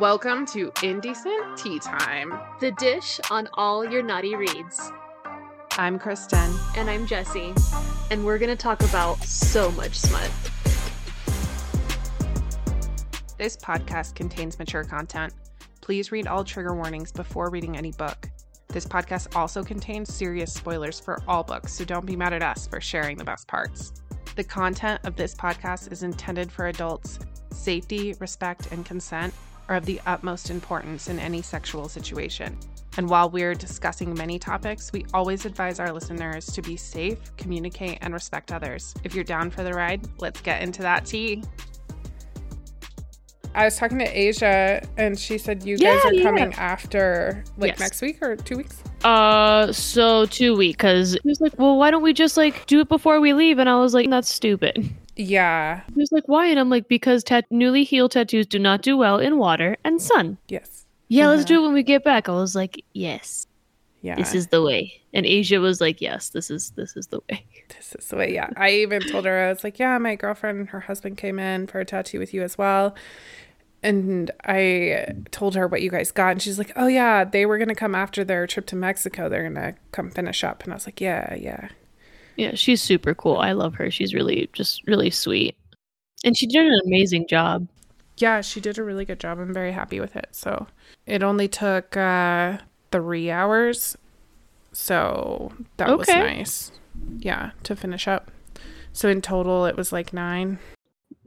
Welcome to Indecent Tea Time. The dish on all your naughty reads. I'm Christin. And I'm Jessie. And we're going to talk about so much smut. This podcast contains mature content. Please read all trigger warnings before reading any book. This podcast also contains serious spoilers for all books, so don't be mad at us for sharing the best parts. The content of this podcast is intended for adults. Safety, respect, and consent are of the utmost importance in any sexual situation. And while we're discussing many topics, we always advise our listeners to be safe, communicate, and respect others. If you're down for the ride, let's get into that tea. I was talking to Asia, and she said you Yeah, guys are yeah. coming after, like Yes. next week or two weeks. Uh, so two week, cause he was like, well, why don't we just like do it before we leave? And I was like, that's stupid. Yeah. He was like, why? And I'm like, because tat- newly healed tattoos do not do well in water and sun. Yes. Yeah, let's do it when we get back. I was like, yes, Yeah. this is the way. And Asia was like, yes, this is this is the way. This is the way. Yeah. I even told her, I was like, yeah, my girlfriend and her husband came in for a tattoo with you as well. And I told her what you guys got. And she's like, oh, yeah, they were going to come after their trip to Mexico. They're going to come finish up. And I was like, yeah, yeah. Yeah, she's super cool. I love her. She's really just really sweet, and she did an amazing job. Yeah, she did a really good job. I'm very happy with it. So it only took uh, three hours. So that was nice. Yeah, to finish up. So in total, it was like nine.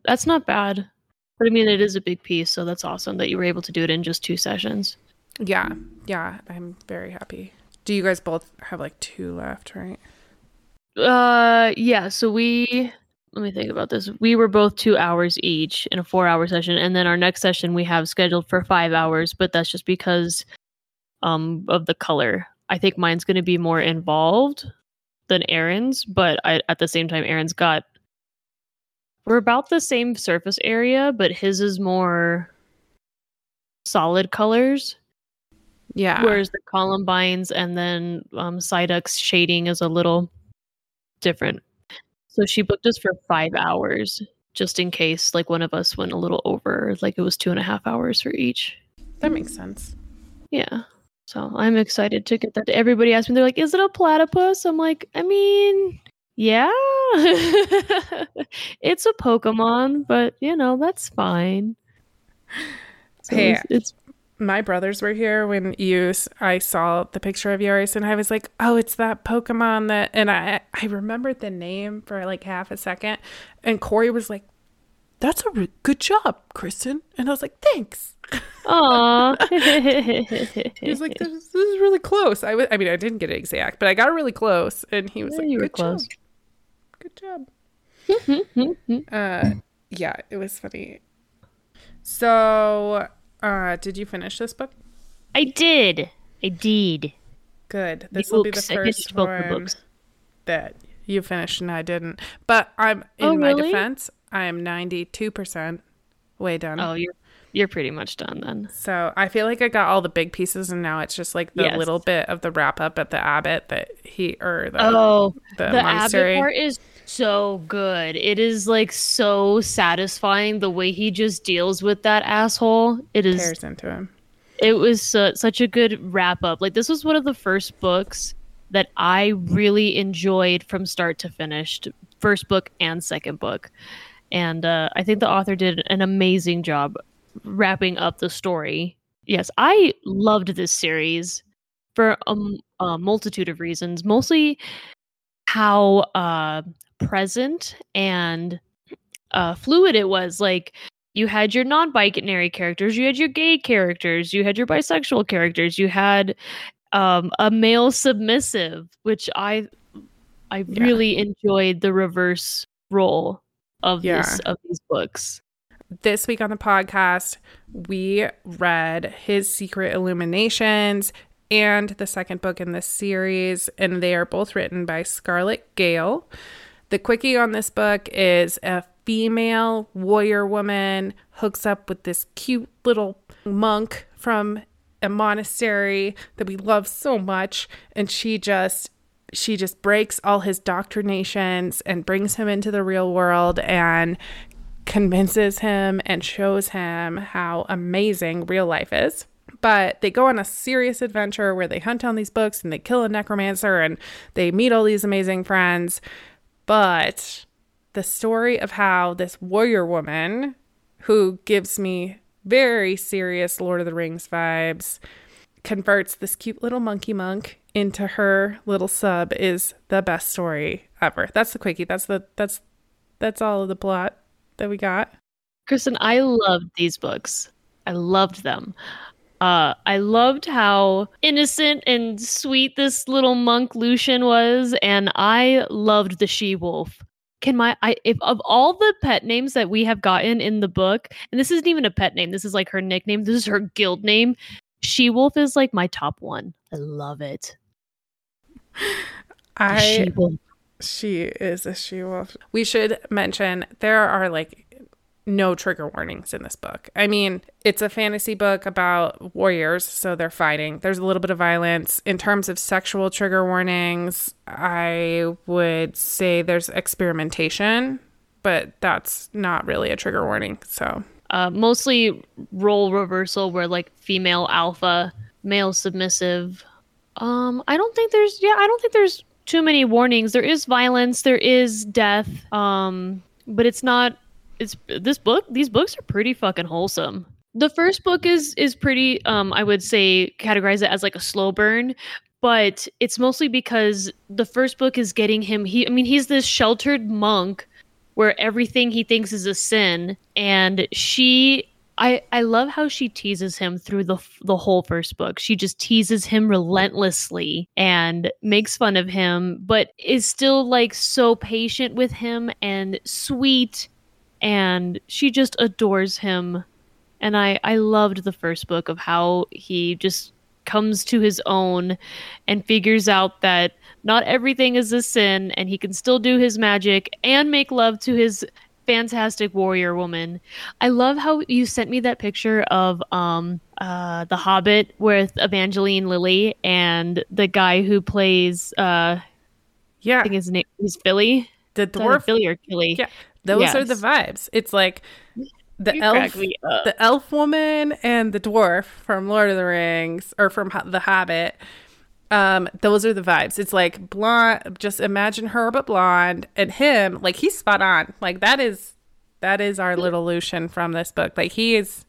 That's not bad. But I mean, it is a big piece, so that's awesome that you were able to do it in just two sessions. Yeah, yeah, I'm very happy. Do you guys both have like two left, right? Uh, yeah. So we let me think about this. We were both two hours each in a four-hour session, and then our next session we have scheduled for five hours, but that's just because um of the color. I think mine's going to be more involved than Aaron's, but I, at the same time, Aaron's got we're about the same surface area, but his is more solid colors. Yeah. Whereas the columbines and then um, Psyduck's shading is a little different. So she booked us for five hours, just in case like one of us went a little over, like it was two and a half hours for each. that makes sense. Yeah. So I'm excited to get that. Everybody asked me, they're like, "Is it a platypus?" I'm like, I mean, yeah, it's a Pokemon, but you know that's fine. So Hey, it's, it's My brothers were here when you I saw the picture of yours and I was like, "Oh, it's that Pokemon that." And I I remembered the name for like half a second and Corey was like, "That's a re- good job, Christin." And I was like, "Thanks." Aw. He was like, "This, this is really close." I wa- I mean, I didn't get it exact, but I got really close and he was Yeah, like, you were "Good close." job." Good job. Uh, yeah, it was funny. So, uh, did you finish this book? I did. I did. Good. This will be the Books. I finished first both the books. that you finished and I didn't. But I'm in Oh, my really? defense, I am ninety two percent way done. Oh, you're you're pretty much done then. So I feel like I got all the big pieces, and now it's just like the Yes. little bit of the wrap up at the Abbott that he or the Oh, the, the monastery. Abbott part is so good. It is like so satisfying the way he just deals with that asshole. It is. tears into him. It was uh, such a good wrap up. Like this was one of the first books that I really enjoyed from start to finish. First book and second book, and uh, I think the author did an amazing job wrapping up the story. Yes, I loved this series for a multitude of reasons. Mostly how uh, present and uh, fluid it was. Like you had your non-binary characters, you had your gay characters, you had your bisexual characters, you had um, a male submissive, which I I Yeah. really enjoyed the reverse role of Yeah. this of these books. This week on the podcast, we read his Secret Illuminations and the second book in this series, and they are both written by Scarlett Gale. The quickie on this book is a female warrior woman hooks up with this cute little monk from a monastery that we love so much, and she just she just breaks all his doctrinations and brings him into the real world and convinces him and shows him how amazing real life is. But they go on a serious adventure where they hunt down these books and they kill a necromancer and they meet all these amazing friends. But the story of how this warrior woman, who gives me very serious Lord of the Rings vibes, converts this cute little monkey monk into her little sub is the best story ever. That's the quickie. That's the that's that's all of the plot that we got. Christin, I loved these books. I loved them. Uh, I loved how innocent and sweet this little monk Lucian was, and I loved the she wolf. Can my I if of all the pet names that we have gotten in the book, and this isn't even a pet name, this is like her nickname, this is her guild name. She wolf is like my top one. I love it. I She-wolf. She is a she wolf. We should mention there are like no trigger warnings in this book. I mean, it's a fantasy book about warriors, so they're fighting. There's a little bit of violence. In terms of sexual trigger warnings, I would say there's experimentation, but that's not really a trigger warning. So, uh, mostly role reversal where like female alpha, male submissive. Um, I don't think there's yeah, I don't think there's too many warnings. There is violence, there is death, um, but it's not. It's this book. These books are pretty fucking wholesome. The first book is is pretty. Um, I would say categorize it as like a slow burn, but it's mostly because the first book is getting him. He, I mean, he's this sheltered monk where everything he thinks is a sin and she I, I love how she teases him through the the whole first book. She just teases him relentlessly and makes fun of him, but is still like so patient with him and sweet, and she just adores him. And I I loved the first book of how he just comes to his own and figures out that not everything is a sin and he can still do his magic and make love to his fantastic warrior woman. I love how you sent me that picture of um uh the Hobbit with Evangeline Lilly and the guy who plays uh yeah, I think his name is Fili. the dwarf. Fili or Kili. Yeah, those are the vibes. It's like the You elf, crack me up. the elf woman, and the dwarf from Lord of the Rings or from Ho- The Hobbit. Um, those are the vibes. It's like blonde. Just imagine her but blonde, and him like he's spot on. Like that is that is our little Lucian from this book. Like he is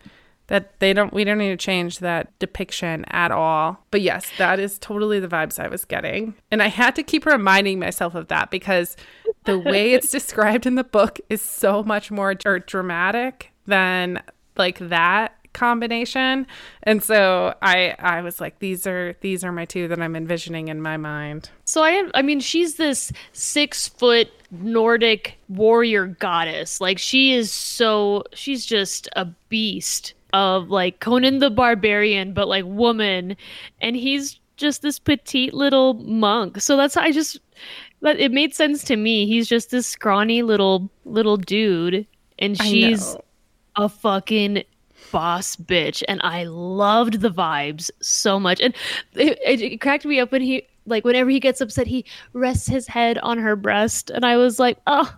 that they don't we don't need to change that depiction at all. But yes, that is totally the vibes I was getting. And I had to keep reminding myself of that because the way it's described in the book is so much more dr- dramatic than like that combination. And so I I was like these are these are my two that I'm envisioning in my mind. So I I mean she's this six foot Nordic warrior goddess. Like she is so she's just a beast of like Conan the Barbarian, but like woman. And he's just this petite little monk. So that's I just that it made sense to me. He's just this scrawny little little dude. And she's a fucking boss bitch and i loved the vibes so much. And it, it, cracked me up when he like whenever he gets upset he rests his head on her breast and i was like oh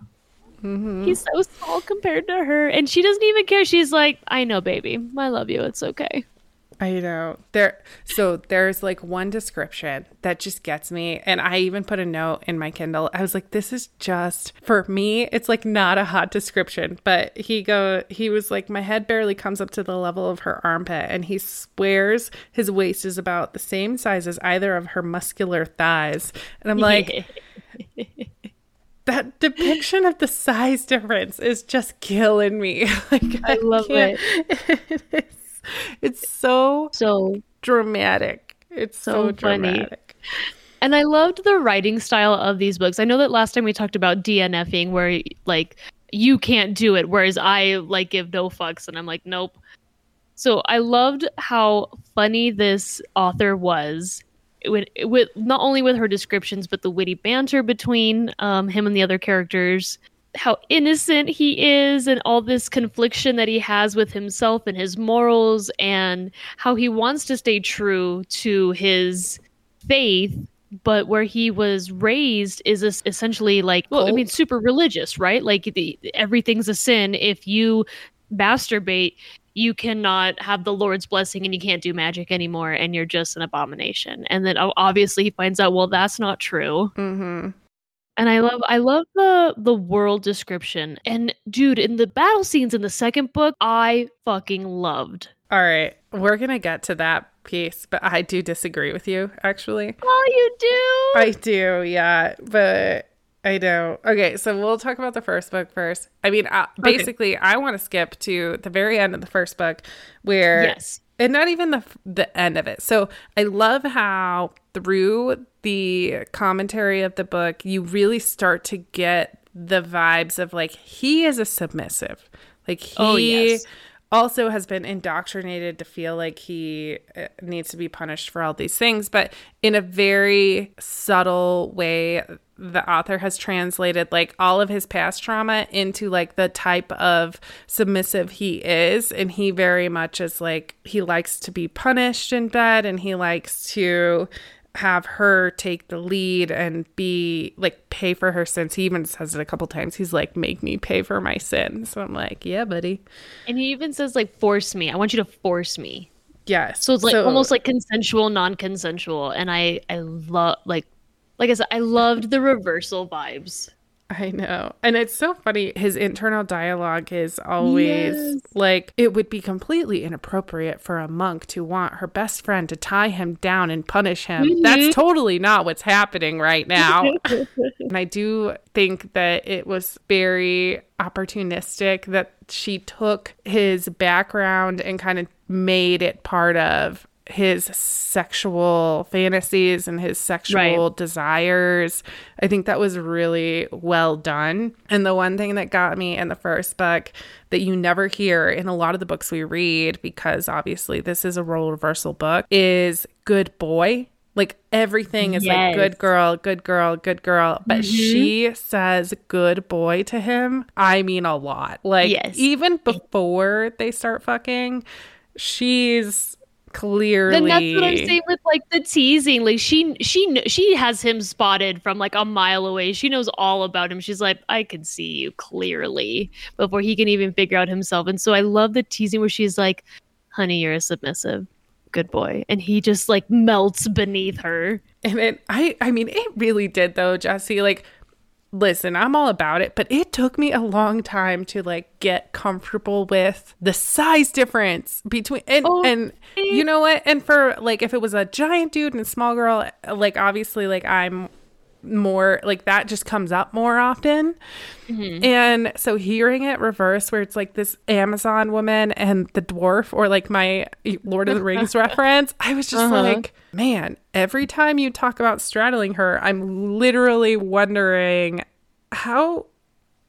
Mhm. he's so small compared to her. And she doesn't even care. She's like i know baby. I love you. It's okay I know. There so there's like one description that just gets me and I even put a note in my Kindle. I was like this is just for me it's like not a hot description, but he go he was like my head barely comes up to the level of her armpit and he swears his waist is about the same size as either of her muscular thighs. And I'm like that depiction of the size difference is just killing me. like I love can't- it is it's so so dramatic. It's so, So funny. dramatic. And I loved the writing style of these books. I know that last time we talked about DNFing, where like you can't do it, whereas I like give no fucks, and I'm like, nope. So I loved how funny this author was, with, with not only with her descriptions, but the witty banter between um, him and the other characters. How innocent he is, and all this confliction that he has with himself and his morals, and how he wants to stay true to his faith but where he was raised is essentially like well, I mean super religious, right? Like the, everything's a sin if you masturbate you cannot have the Lord's blessing and you can't do magic anymore and you're just an abomination. And then obviously he finds out, well, that's not true. Mm-hmm. And I love I love the the world description. And dude, in the battle scenes in the second book, I fucking loved. All right. We're gonna get to that piece, but I do disagree with you, actually. Oh, you do? I do, yeah. But I know. Okay, so we'll talk about the first book first. I mean, uh, basically, okay. I want to skip to the very end of the first book, where yes, and not even the the end of it. So I love how through the commentary of the book, you really start to get the vibes of like he is a submissive, like oh, he. Oh, yes also has been indoctrinated to feel like he uh, needs to be punished for all these things, but in a very subtle way, the author has translated like all of his past trauma into like the type of submissive he is. And he very much is like, he likes to be punished in bed and he likes to have her take the lead and be like pay for her sins. He even says it a couple times. He's like, make me pay for my sins. So I'm like, yeah, buddy. And he even says like, force me. I want you to force me. Yes. So it's like so, almost like consensual, non-consensual. And I, I love like, like I said, I loved the reversal vibes. I know. And it's so funny. His internal dialogue is always yes. like, it would be completely inappropriate for a monk to want her best friend to tie him down and punish him. Mm-hmm. That's totally not what's happening right now. and I do think that it was very opportunistic that she took his background and kind of made it part of his sexual fantasies and his sexual right. desires. I think that was really well done. And the one thing that got me in the first book that you never hear in a lot of the books we read, because obviously this is a role reversal book, is good boy. Like everything is yes. like good girl, good girl, good girl. But mm-hmm. she says good boy to him. I mean a lot. Like yes. even before they start fucking, she's clearly and that's what i'm saying with like the teasing. Like she she she has him spotted from like a mile away. She knows all about him. She's like i can see you clearly before he can even figure out himself. And so i love the teasing where she's like honey you're a submissive. Good boy. And he just like melts beneath her. And it i i mean it really did though jesse. Like listen, I'm all about it, but it took me a long time to like get comfortable with the size difference between and oh, and you know what? And for like if it was a giant dude and a small girl, like obviously like I'm more like that just comes up more often. Mm-hmm. And so hearing it reverse where it's like this Amazon woman and the dwarf or like my Lord of the Rings reference, I was just uh-huh. like, man, every time you talk about straddling her, I'm literally wondering how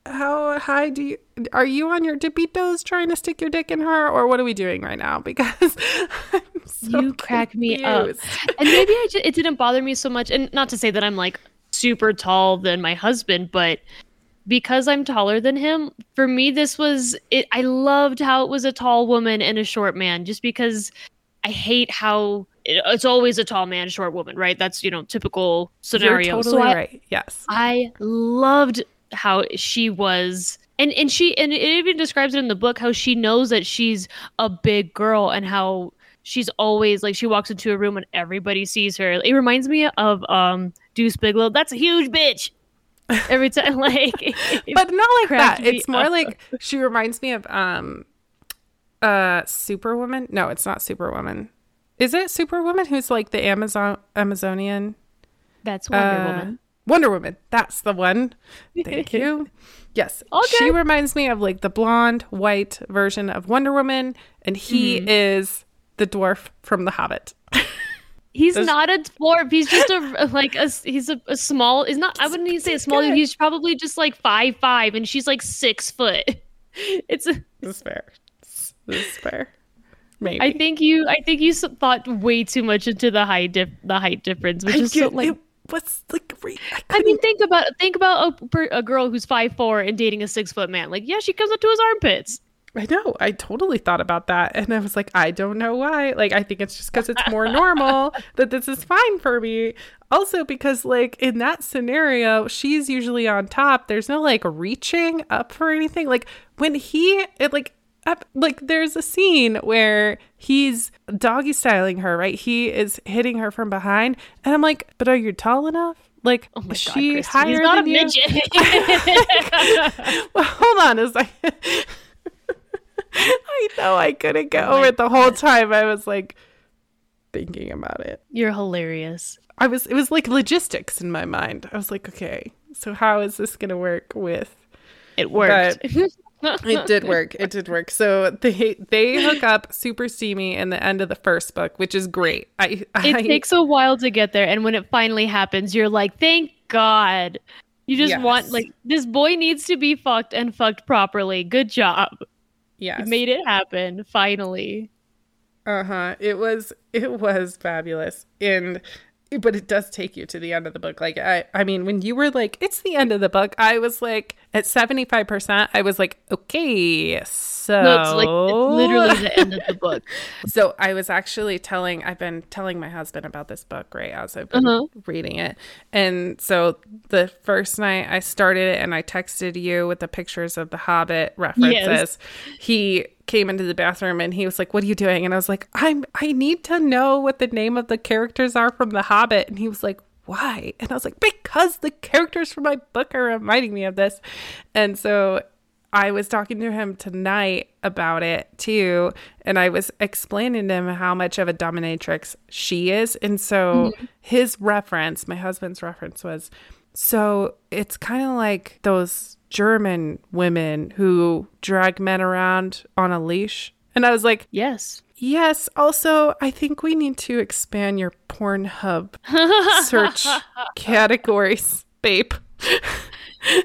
how high do you are you on your dippy toes trying to stick your dick in her or what are we doing right now because so you crack confused. me up and maybe I just, it didn't bother me so much and not to say that i'm like super tall than my husband, but because I'm taller than him, for me this was it I loved how it was a tall woman and a short man just because I hate how it, it's always a tall man, short woman, right? That's, you know, typical scenario. You're totally so I, right. Yes. I loved how she was and and she and it even describes it in the book how she knows that she's a big girl and how she's always like she walks into a room and everybody sees her. It reminds me of um Deuce Bigalow. That's a huge bitch. Every time, like, but not like that. It's more up. like she reminds me of um, uh, Superwoman. No, it's not Superwoman. Is it Superwoman who's like the Amazon Amazonian? That's Wonder uh, Woman. Wonder Woman. That's the one. Thank you. Yes. Okay. She reminds me of like the blonde, white version of Wonder Woman, and he mm-hmm. is the dwarf from The Hobbit. He's not a dwarf. He's just a like a he's a, a small. Is not. I wouldn't even say a small. He's probably just like five five, and she's like six foot. It's a. This is fair. This is fair. Maybe. I think you. I think you thought way too much into the height dif- the height difference, which I is so, like. what's like? I, I, mean, think about think about a, a girl who's five four and dating a six foot man. Like, yeah, she comes up to his armpits. I know. I totally thought about that. And I was like, I don't know why. Like, I think it's just because it's more normal that this is fine for me. Also, because, like, in that scenario, she's usually on top. There's no, like, reaching up for anything. Like, when he, it, like, up, like, there's a scene where he's doggy styling her, right? He is hitting her from behind. And I'm like, but are you tall enough? Like, Oh my is God, higher he's not a midget. well, hold on a second. I know I couldn't get Oh over it the whole time. I was like thinking about it. You're hilarious. I was it was like logistics in my mind. I was like, okay, so how is this gonna work with It worked. it did work. It did work. So they they hook up super steamy in the end of the first book, which is great. I, it takes a while to get there and when it finally happens you're like thank god you just want like this boy needs to be fucked and fucked properly good job yes. you made it happen finally Uh-huh. It was it was fabulous. And but it does take you to the end of the book. Like I I mean when you were like it's the end of the book, I was like at 75%, I was like, okay, so no it's like it's literally the end of the book So I was actually telling I've been telling my husband about this book, right, as I've been Uh-huh. reading it. And so the first night I started it and I texted you with the pictures of the Hobbit references. He came into the bathroom and he was like, "What are you doing?" And I was like, "I'm I need to know what the name of the characters are from the Hobbit." And he was like, "Why?" And I was like, "Because the characters from my book are reminding me of this." And so I was talking to him tonight about it too, and I was explaining to him how much of a dominatrix she is. And so mm-hmm. his reference, my husband's reference was so it's kind of like those German women who drag men around on a leash. And I was like, yes yes, also, I think we need to expand your Pornhub search categories, babe.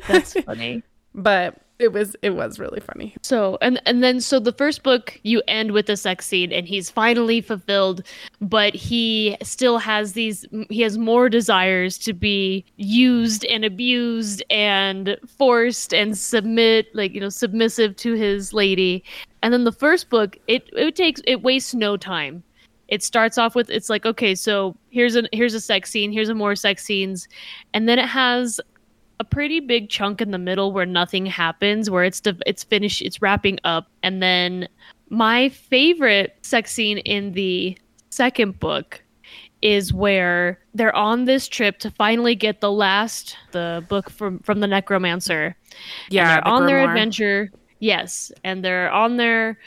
that's funny But it was it was really funny. So and and then so the first book you end with a sex scene and he's finally fulfilled, but he still has these he has more desires to be used and abused and forced and submit like you know submissive to his lady. And then the first book it it takes it wastes no time. It starts off with it's like okay, so here's a here's a sex scene, here's a more sex scenes, and then it has a pretty big chunk in the middle where nothing happens, where it's de- it's finished, it's wrapping up, and then my favorite sex scene in the second book is where they're on this trip to finally get the last the book from from the necromancer. Yeah, they're the on their adventure. Yes, and they're on their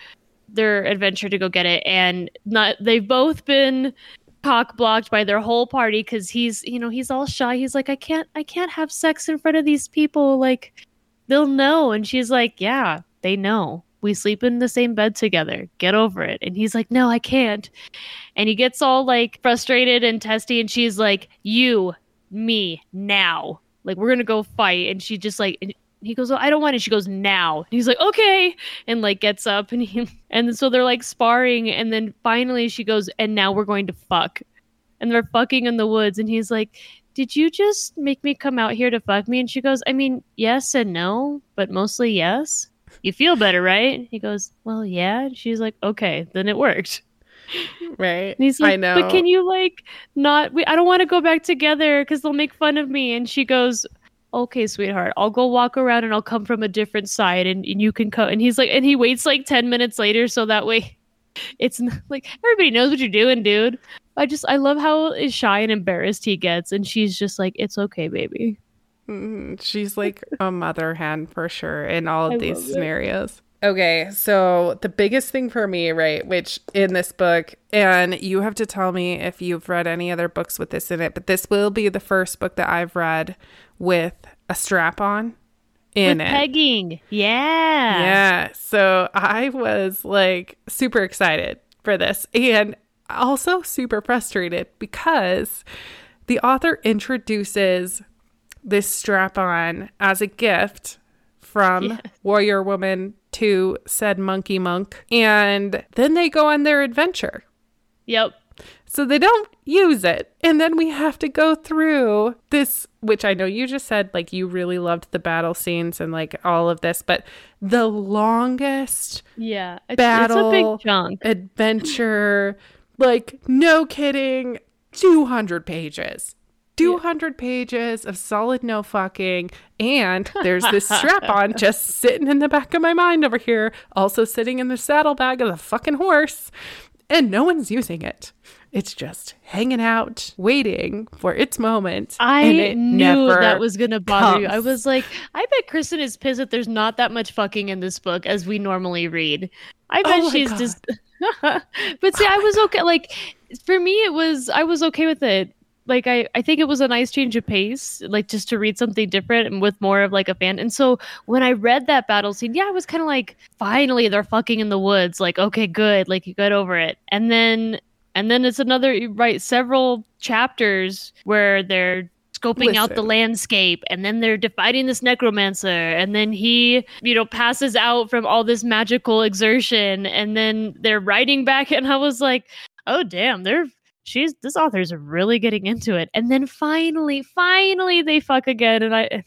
their adventure to go get it, and not they've both been cock blocked by their whole party because he's you know he's all shy. He's like i can't i can't have sex in front of these people. Like they'll know. And she's like yeah they know. We sleep in the same bed together. Get over it. And he's like no i can't. And he gets all like frustrated and testy and she's like you me now. Like we're gonna go fight. And she just like he goes oh, i don't want it. She goes now. And he's like okay. And like gets up and he and so they're like sparring and then finally she goes and now we're going to fuck. And they're fucking in the woods and he's like did you just make me come out here to fuck me? And she goes i mean yes and no but mostly yes. You feel better right? He goes well yeah. And she's like okay then it worked. Right. and he's like I know. but can you like not we, i don't want to go back together because they'll make fun of me. And she goes okay sweetheart i'll go walk around and i'll come from a different side and, and you can come and he's like and he waits like 10 minutes later so that way it's not, like everybody knows what you're doing dude i just i love how shy and embarrassed he gets and she's just like it's okay baby Mhm. She's like a mother hen for sure in all I of these love it. scenarios. Okay, so the biggest thing for me, right, which in this book, and you have to tell me if you've read any other books with this in it, but this will be the first book that I've read with a strap on in With it. pegging yeah Yeah. So I was like super excited for this and also super frustrated because the author introduces this strap on as a gift from Yes. Warrior Woman to said Monkey Monk. And then they go on their adventure. yep So they don't use it. And then we have to go through this, which I know you just said, like, you really loved the battle scenes and like all of this, but the longest Yeah, it's, battle it's a big chunk. adventure, like, no kidding, 200 pages. 200 pages of solid no fucking. And there's this strap on just sitting in the back of my mind over here, also sitting in the saddlebag of the fucking horse. And no one's using it. It's just hanging out, waiting for its moment. I and it knew that was gonna bother you. I was like, I bet Christin is pissed that there's not that much fucking in this book as we normally read. I oh bet Oh she's just. but see, I was okay. Like for me, it was I was okay with it. Like I, I think it was a nice change of pace, like just to read something different and with more of like a fan. And so when I read that battle scene, yeah, I was kind of like, finally they're fucking in the woods. Like, okay, good, like you got over it. And then and then it's another right several chapters where they're scoping out the landscape and then they're defeating this necromancer and then he you know passes out from all this magical exertion and then they're riding back and i was like oh damn they're she's this author's really getting into it and then finally finally they fuck again and i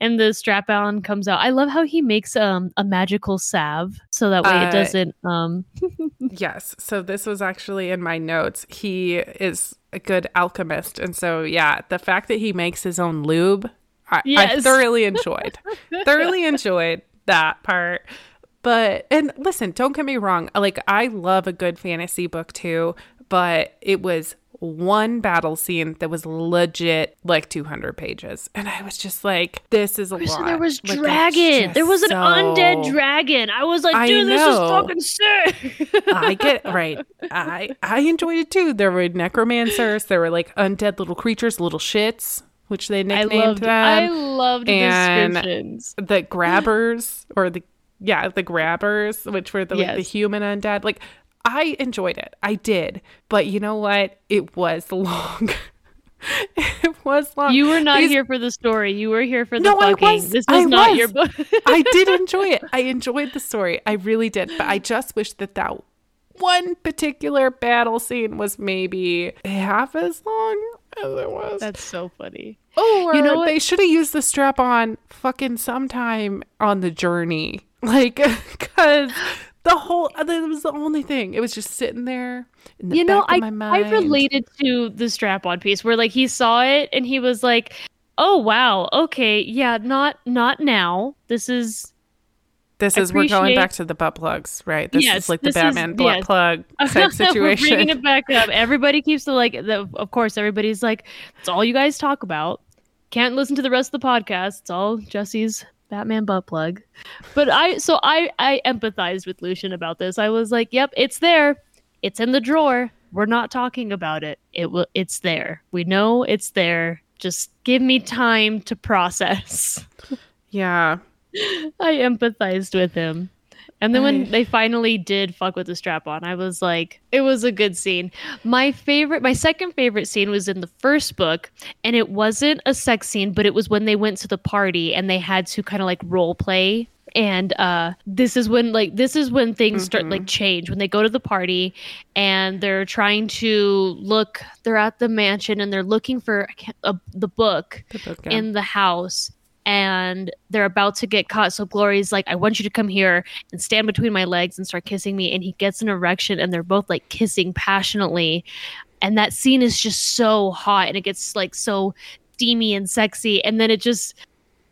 and the strap on comes out i love how he makes um a magical salve so that way Uh, it doesn't um Yes. So this was actually in my notes. He is a good alchemist. And so, yeah, the fact that he makes his own lube, I, I thoroughly enjoyed. thoroughly enjoyed that part. But, and listen, don't get me wrong. Like, I love a good fantasy book too, but it was one battle scene that was legit like 200 pages. And I was just like, this is a So lot. there was Like, dragon. There was an so- undead dragon. I was like, dude, this is fucking sick. I get right. I I enjoyed it too. There were necromancers. There were like undead little creatures, little shits, which they I nicknamed loved. them. I loved and- descriptions. the grabbers or the yeah the grabbers, which were the like the human undead. Like I enjoyed it. I did, but you know what? It was long. it was long. You were not These- here for the story. You were here for the No, I fucking. was. This was I not was. your book. I did enjoy it. I enjoyed the story. I really did. But I just wish that that one particular battle scene was maybe half as long as it was. That's so funny. Oh, you know what? they should have used the strap on fucking sometime on the journey. Like, because the whole, uh, that was the only thing. It was just sitting there in the you know, I. I related to the strap-on piece where like he saw it and he was like, "Oh wow, okay, yeah, not not now. This is This is, we're going back to the butt plugs, right? This Yes, is like the this is- Batman butt yes. plug type We're bringing it back up. Everybody keeps the like. The, of course, everybody's like, it's all you guys talk about. Can't listen to the rest of the podcast. It's all Jesse's Batman butt plug. But I, so I, I empathized with Lucian about this. I was like, yep, it's there. It's in the drawer. We're not talking about it. It will. It's there. We know it's there. Just give me time to process. yeah. I empathized with him. And then when they finally did fuck with the strap on, I was like, it was a good scene. My favorite, my second favorite scene was in the first book, and it wasn't a sex scene, but it was when they went to the party and they had to kind of like role play. And uh, this is when like this is when things start like change when they go to the party and they're trying to look. They're at the mansion and they're looking for I can't- uh, the book The book, yeah. in the house and they're about to get caught. So Glory's like, I want you to come here and stand between my legs and start kissing me. And he gets an erection and they're both like kissing passionately. And that scene is just so hot and it gets like so steamy and sexy. And then it just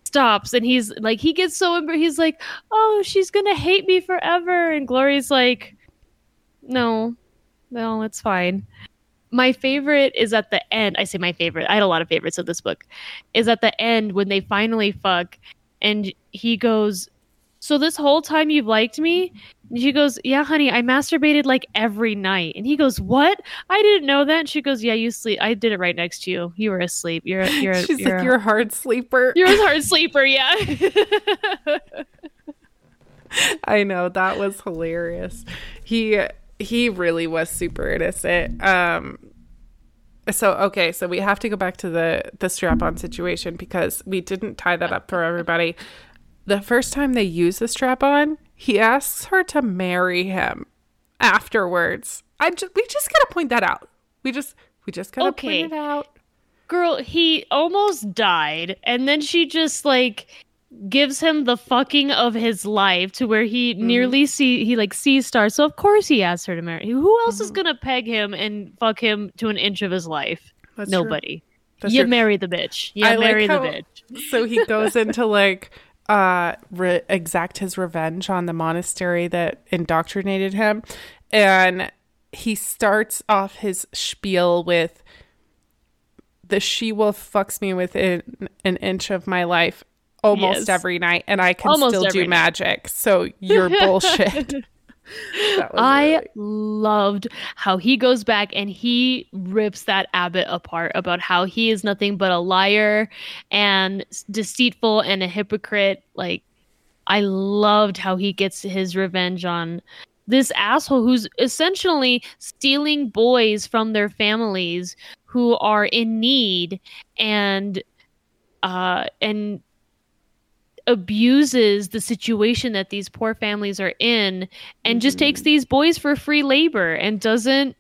stops and he's like, he gets so, embar- he's like, oh, she's going to hate me forever. And Glory's like, no, no, it's fine. My favorite is at the end. I say my favorite. I had a lot of favorites of this book. Is at the end when they finally fuck, and he goes, "So this whole time you've liked me?" And she goes, "Yeah, honey, I masturbated like every night." And he goes, "What? I didn't know that." And she goes, "Yeah, you sleep. I did it right next to you. You were asleep. You're you're She's you're, like, you're a hard sleeper. you're a hard sleeper. Yeah." I know that was hilarious. He he really was super innocent. Um so okay, so we have to go back to the the strap-on situation because we didn't tie that up for everybody. The first time they use the strap-on, he asks her to marry him afterwards. I just, we just got to point that out. We just we just gotta Okay. point it out. Girl, he almost died, and then she just like gives him the fucking of his life to where he Mm-hmm. nearly see he like sees stars. So of course he asks her to marry. Who else is Mhm. gonna peg him and fuck him to an inch of his life? That's. Nobody. You true. marry the bitch. You I like marry how- the bitch. so he goes into like uh re- exact his revenge on the monastery that indoctrinated him and he starts off his spiel with the she wolf fucks me within an inch of my life almost every night and i can Almost still do night. magic so you're bullshit I really- loved how he goes back and he rips that abbot apart about how he is nothing but a liar and deceitful and a hypocrite. Like, I loved how he gets his revenge on this asshole who's essentially stealing boys from their families who are in need and uh and abuses the situation that these poor families are in and just takes Mhm. these boys for free labor and doesn't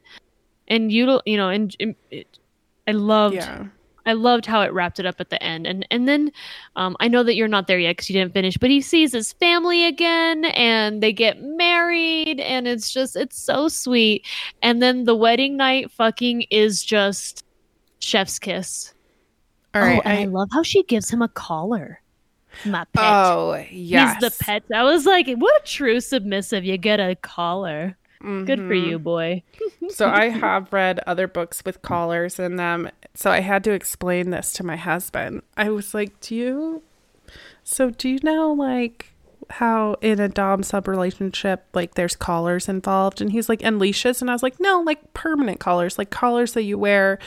and you you know and, and it, I loved yeah. I loved how it wrapped it up at the end. And and then um, I know that you're not there yet because you didn't finish but he sees his family again and they get married and it's just it's so sweet. And then the wedding night fucking is just chef's kiss. All right oh, and I, I, love how she gives him a collar my pet oh yes He's the pet. I was like, what a true submissive. You get a collar. Good for Mhm. you, boy. So I have read other books with collars in them. So I had to explain this to my husband. I was like, "Do you So do you know like how in a dom sub relationship like there's collars involved?" And he's like, "And leashes?" And I was like, "No, like permanent collars, like collars that you wear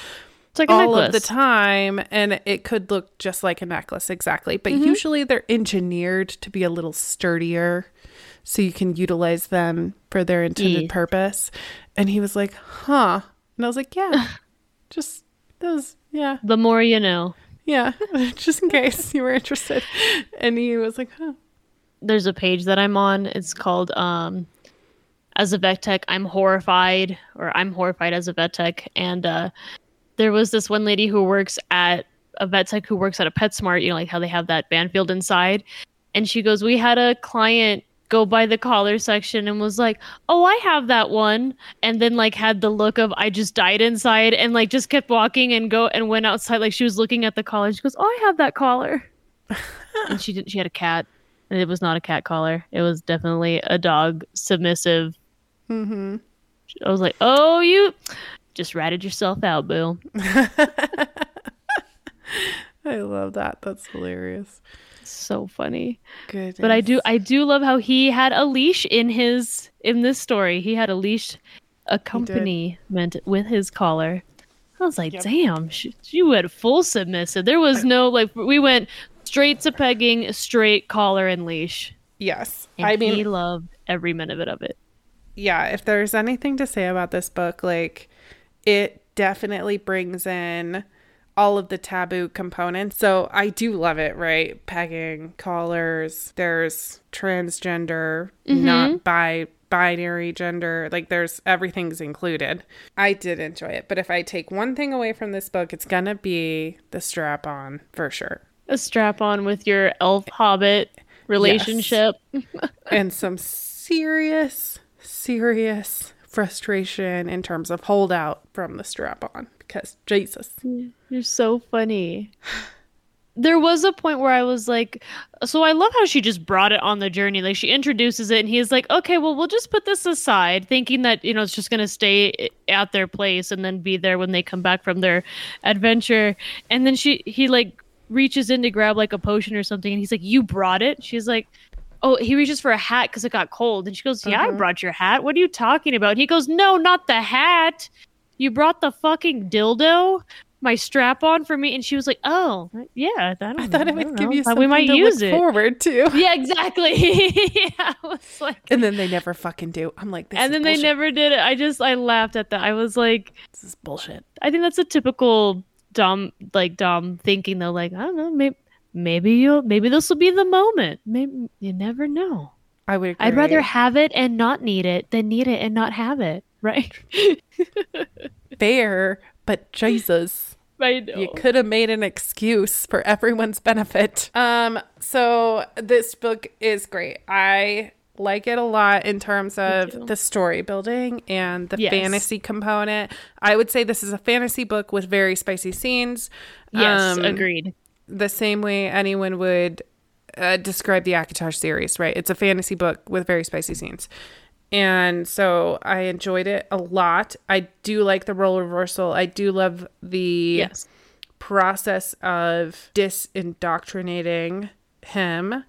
It's like a all of the time and it could look just like a necklace exactly but Mhm. usually they're engineered to be a little sturdier so you can utilize them for their intended Yeah. purpose and he was like huh and i was like yeah just those yeah The more you know. yeah just in case you were interested and he was like huh There's a page that I'm on. It's called um as a vet tech, I'm horrified or I'm horrified as a vet tech. And uh there was this one lady who works at a vet tech who works at a PetSmart, you know, like how they have that Banfield inside. And she goes, We had a client go by the collar section and was like, Oh, I have that one. And then like had the look of I just died inside and like just kept walking and go and went outside. Like she was looking at the collar. She goes, Oh, I have that collar. and she did she had a cat. And it was not a cat collar. It was definitely a dog submissive. mm-hmm I was like, Oh, you just ratted yourself out, Bill. i love that that's hilarious So funny. good But I do I do love how he had a leash in his in this story. He had a leash accompaniment with his collar. I was like, Yep. damn, she, she went full submissive. There was no like we went straight to pegging, straight collar and leash. yes And i mean he loved every minute of it. yeah, if there's anything to say about this book, like it definitely brings in all of the taboo components. So I do love it, right? Pegging, collars, there's transgender, mm-hmm. not bi binary gender, like there's everything's included. I did enjoy it, but if I take one thing away from this book, it's gonna be the strap on for sure. A strap on with your elf hobbit relationship. and some serious, serious frustration in terms of holdout from the strap on because Jesus. You're so funny. There was a point where I was like, so I love how she just brought it on the journey. Like she introduces it and he's like, okay, well, we'll just put this aside, thinking that, you know, it's just going to stay at their place and then be there when they come back from their adventure. And then she, he like reaches in to grab like a potion or something and he's like, you brought it? She's like, oh, he reaches for a hat because it got cold. And she goes, yeah, I Uh-huh. brought your hat. What are you talking about? And he goes, no, not the hat. You brought the fucking dildo, my strap on for me. And she was like, oh, yeah. I, don't I thought it would give know. you something we might to use look it. forward to. Yeah, exactly. yeah, I was like, And then they never fucking do. I'm like, this and is then bullshit. they never did it. I just, I laughed at that. I was like, This is bullshit. I think that's a typical Dom, like Dom thinking though, like, I don't know, maybe, maybe you'll, maybe this will be the moment. Maybe you never know. I would agree. I'd rather have it and not need it than need it and not have it. Right. fair, but Jesus. I know. You could have made an excuse for everyone's benefit. Um, so this book is great. I like it a lot in terms of the story building and the Yes. fantasy component. I would say this is a fantasy book with very spicy scenes. yes, Um, agreed. The same way anyone would uh, describe the ACOTAR series, right? It's a fantasy book with very spicy scenes. And so I enjoyed it a lot. I do like the role reversal. I do love the Yes. process of disindoctrinating him.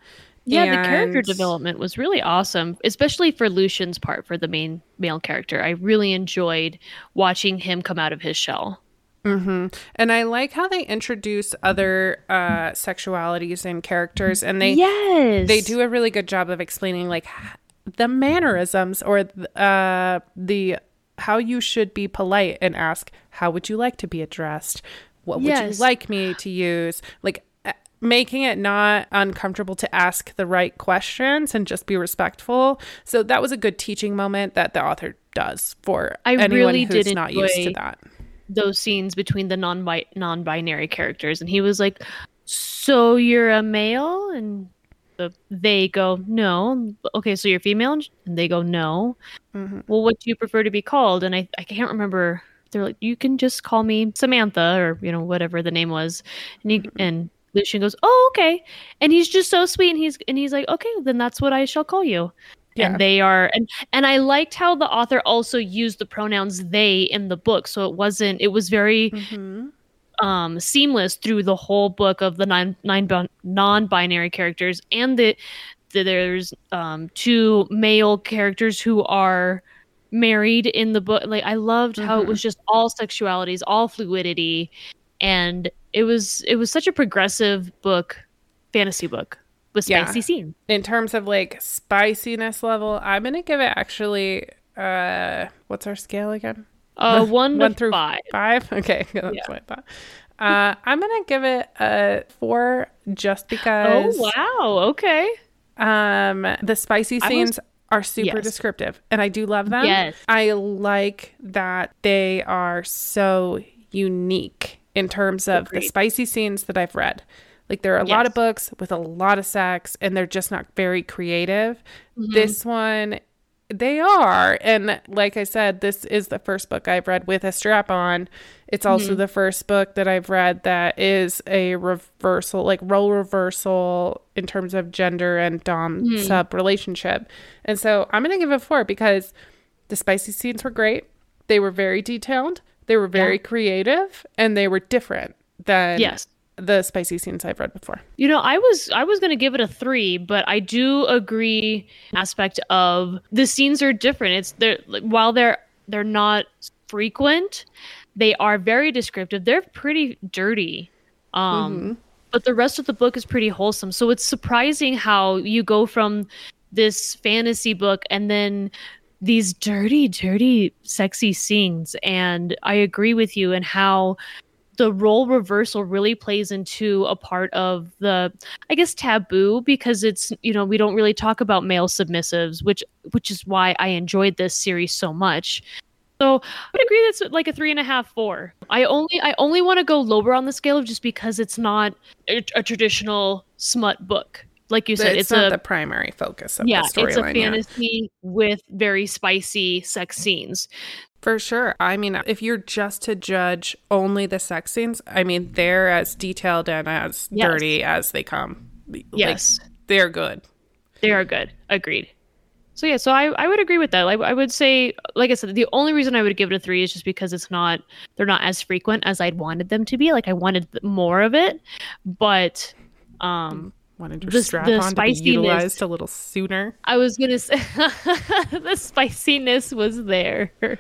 Yeah, the character development was really awesome, especially for Lucian's part, for the main male character. I really enjoyed watching him come out of his shell. Hmm And I like how they introduce other uh, sexualities and characters, and they yes. they do a really good job of explaining like the mannerisms or uh, the how you should be polite and ask how would you like to be addressed? What would you like me to use? Like making it not uncomfortable to ask the right questions and just be respectful. So that was a good teaching moment that the author does for I anyone really who's did not used to that those scenes between the non non-binary characters and he was like so you're a male? And the, they go no. Okay so you're female? And they go no. Mhm. well what do you prefer to be called? And i, I can't remember. They're like you can just call me samantha or you know whatever the name was. And he and lucian goes oh okay. And he's just so sweet and he's and he's like okay then that's what i shall call you Yeah. and they are and and i liked how the author also used the pronouns they in the book so it wasn't it was very Mhm. um seamless through the whole book of the nine nine non-binary characters and the, the there's um two male characters who are married in the book like i loved how it was just all sexualities all fluidity and it was it was such a progressive book fantasy book with Yeah. spicy scenes in terms of like spiciness level i'm gonna give it actually uh what's our scale again uh one, One through five Five? Okay, that's Yeah. what I thought. Uh, I'm gonna give it a four just because. oh wow okay um, the spicy I was- scenes are super Yes. descriptive, and I do love them. Yes. I like that they are so unique in terms of the spicy scenes that I've read. Like there are a lot of books with a lot of sex, and they're just not very creative. Mm-hmm. This one they are and like i said this is the first book i've read with a strap on it's also Mm-hmm. the first book that i've read that is a reversal like role reversal in terms of gender and dom Mm-hmm. sub relationship and so i'm gonna give it a four because the spicy scenes were great they were very detailed they were very creative and they were different than yes the spicy scenes i've read before You know, I was I was gonna give it a three, but I do agree aspect of the scenes are different. It's they're like, while they're they're not frequent, they are very descriptive. They're pretty dirty. Um but the rest of the book is pretty wholesome. So it's surprising how you go from this fantasy book and then these dirty, dirty, sexy scenes. And I agree with you and how the role reversal really plays into a part of the i guess taboo because it's you know we don't really talk about male submissives which which is why i enjoyed this series so much. So i would agree that's like a three and a half four. I only i only want to go lower on the scale just because it's not a, a traditional smut book. Like you said it's, it's, not a the primary focus of yeah the it's a storyline yeah. fantasy with very spicy sex scenes For sure. I mean, if you're just to judge only the sex scenes, I mean, they're as detailed and as Yes. dirty as they come. Like, yes they're good. They are good. Agreed. So yeah, so I, I would agree with that. Like I would say, like I said, the only reason I would give it a three is just because it's not they're not as frequent as I'd wanted them to be. Like I wanted more of it, but um, Wanted your The- strap the on to be utilized a little sooner. I was gonna say the spiciness was there.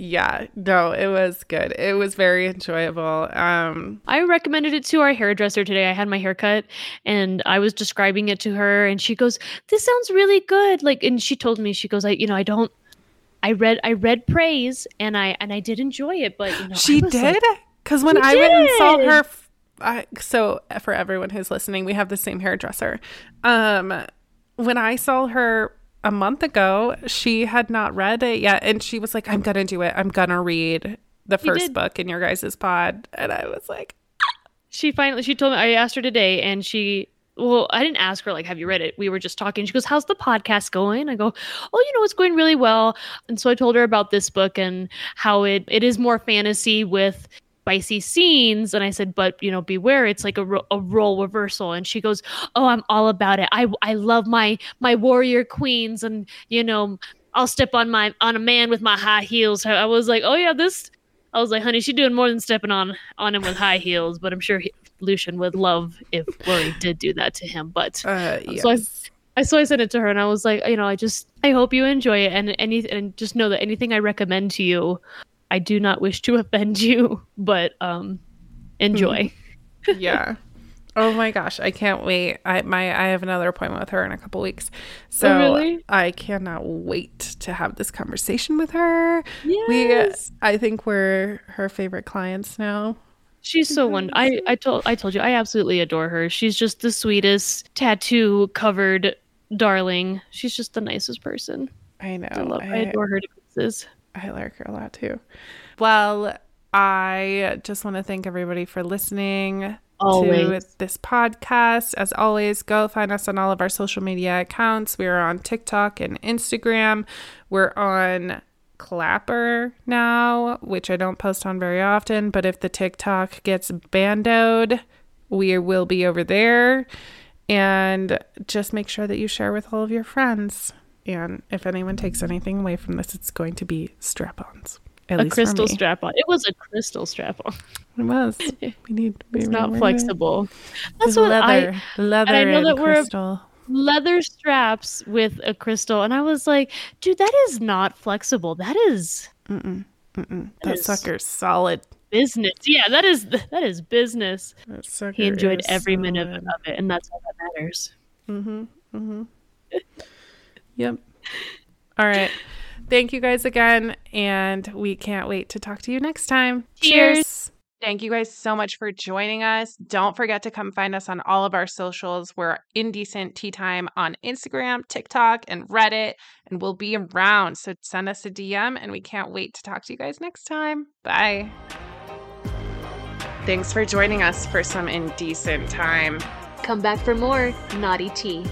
Yeah, no, it was good. It was very enjoyable. Um, I recommended it to our hairdresser today. I had my haircut and I was describing it to her and she goes, "This sounds really good." Like and she told me she goes, "I you know, I don't I read I read praise and I and I did enjoy it, but you know, she did because when I went and saw her, I, so for everyone who's listening, we have the same hairdresser. Um, when I saw her a month ago. She had not read it yet. And she was like, I'm going to do it. I'm going to read the first book in your guys' pod. And I was like, she finally she told me I asked her today and she well, I didn't ask her like have you read it? We were just talking. She goes, "How's the podcast going?" I go, "Oh, you know, it's going really well." And so I told her about this book and how it it is more fantasy with spicy scenes and I said, "But, you know, beware, it's like a, ro- a role reversal." And she goes, "Oh, I'm all about it. I I love my my warrior queens and, you know, I'll step on my on a man with my high heels." I was like, "Oh yeah, this I was like, honey, she's doing more than stepping on on him with high heels, but I'm sure he, Lucian would love if Rory did do that to him. But uh, yes. so I, I so I sent it to her, and I was like, you know, I just I hope you enjoy it, and any and just know that anything I recommend to you, I do not wish to offend you, but um, enjoy. yeah. Oh my gosh, I can't wait. I my I have another appointment with her in a couple weeks. So Oh, really? I cannot wait to have this conversation with her. Yes. We I think we're her favorite clients now. She's so wonderful. I, I told I told you I absolutely adore her. She's just the sweetest tattoo covered darling. She's just the nicest person. I know. I love. I, I, adore her to pieces. I like her a lot too. Well, I just want to thank everybody for listening Always. to this podcast. As always, go find us on all of our social media accounts. We are on TikTok and Instagram. We're on Clapper now, which I don't post on very often, but if the TikTok gets bandoed, we will be over there. And just make sure that you share with all of your friends. And if anyone takes anything away from this, it's going to be strap ons. A crystal strap on. It was a crystal strap on. It was. We need. we It's not flexible. That's what leather, I leather, and I know and that we're- crystal. leather straps with a crystal, and I was like, dude, that is not flexible. That is Mm-mm, mm-mm. That is- sucker's solid. business. Yeah, that is that is business. That sucker He enjoyed every minute of it, and that's all that matters. Mm-hmm. Mm-hmm. Yep. All right. Thank you guys again, and we can't wait to talk to you next time. Cheers. Thank you guys so much for joining us. Don't forget to come find us on all of our socials. We're Indecent Tea Time on Instagram, TikTok, and Reddit, and we'll be around. So send us a DM, and we can't wait to talk to you guys next time. Bye. Thanks for joining us for some indecent time. Come back for more Naughty Tea.